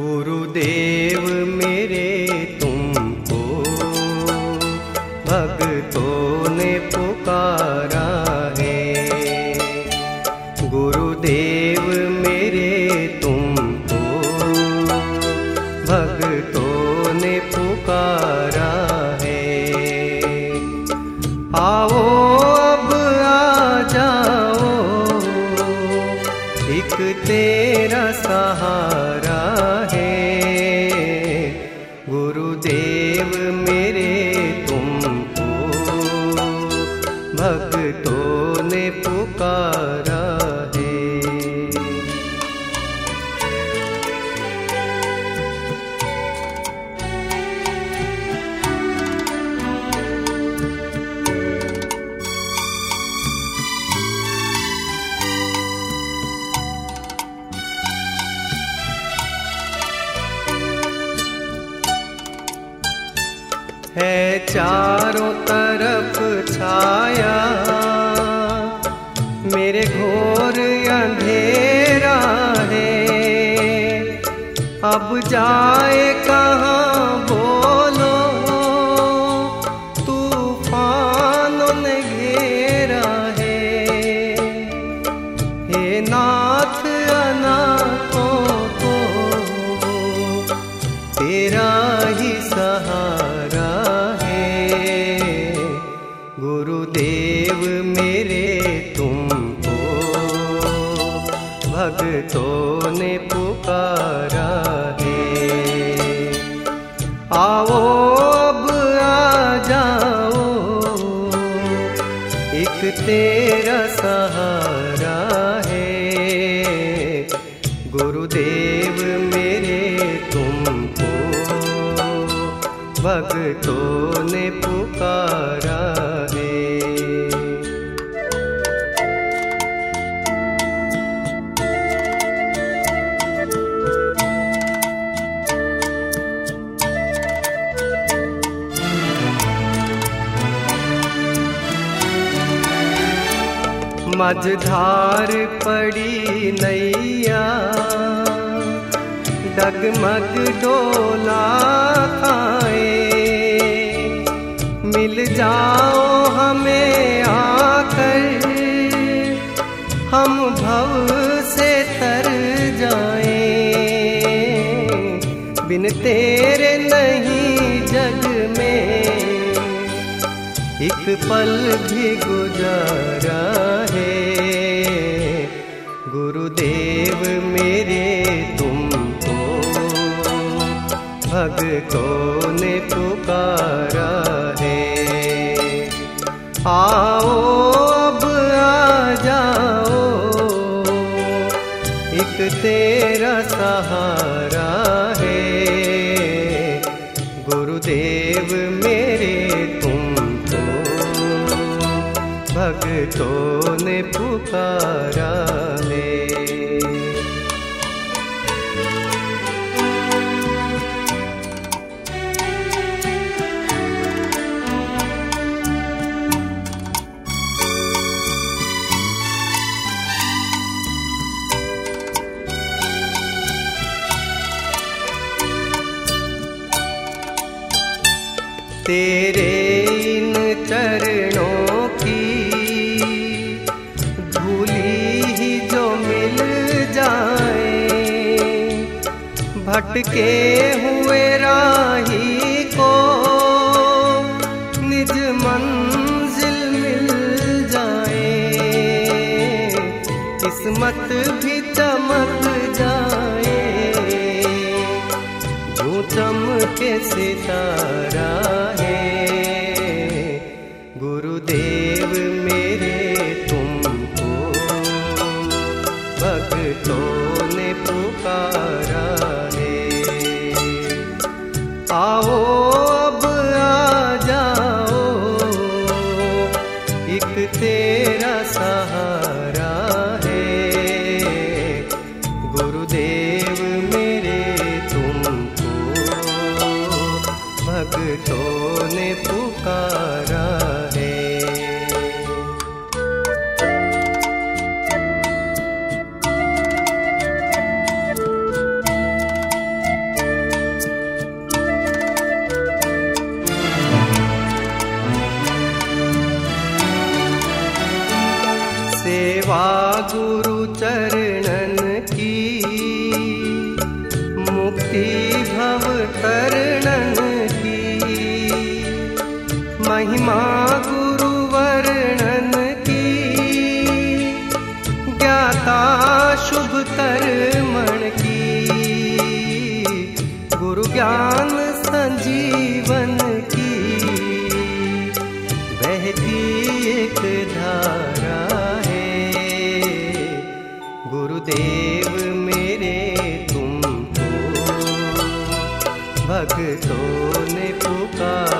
गुरुदेव मेरे तुमको। भक्तों ने पुकारा है। गुरुदेव मेरे तुमको। भगतों ने पुकारा गुरुदेव मेरे तुमको भक्तों है चारों तरफ़ छाया। मेरे घोर अंधेरा है। अब जाए भक्तों ने पुकारा है। आओ अब आ जाओ। एक तेरा सहारा है। गुरुदेव मेरे तुमको, भक्तों ने पुकारा मझधार पड़ी नैया। डगमग डोला खाए। मिल जाओ हमें आकर। हम भव से तर जाए। बिन तेरे नहीं जग में। एक पल भी गुजारा। गुरुदेव मेरे तुमको भगतों ने पुकारा है? आओ अब आ जाओ। एक तेरा सहारा भक्तों ने पुकारा है धूली ही जो मिल जाए। भटके हुए राही को निज मंजिल मिल जाए। किस्मत भी चमक जाए। जो चमके सितारा है ने पुकारा। अवतरणन की। महिमा गुरु वर्णन की। ज्ञाता शुभ कर्मण की। गुरु ज्ञान संजीवन की। बहती एक धारा भक्तों ने पुकारा।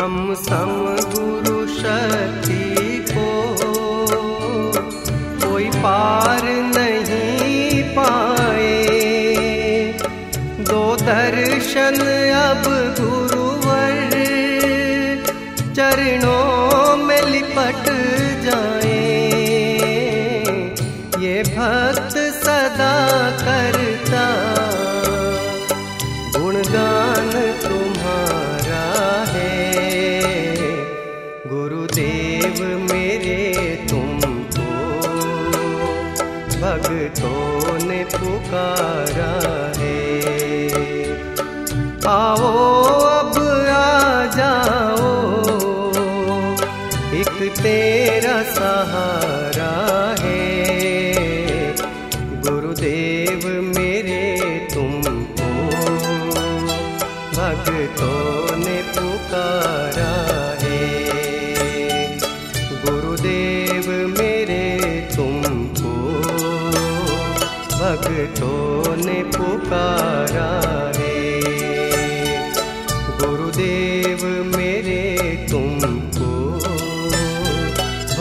ब्रह्म सम गुरु शक्ति को कोई पार नहीं पाए। दो दर्शन अब गुरुवर चरणों में लिपट जाए। ये भक्त सदा करता तेरा सहारा है। गुरुदेव मेरे तुमको भक्तों ने पुकारा है। गुरुदेव मेरे तुमको भक्तों ने पुकारा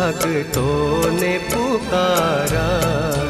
भक्तों ने पुकारा।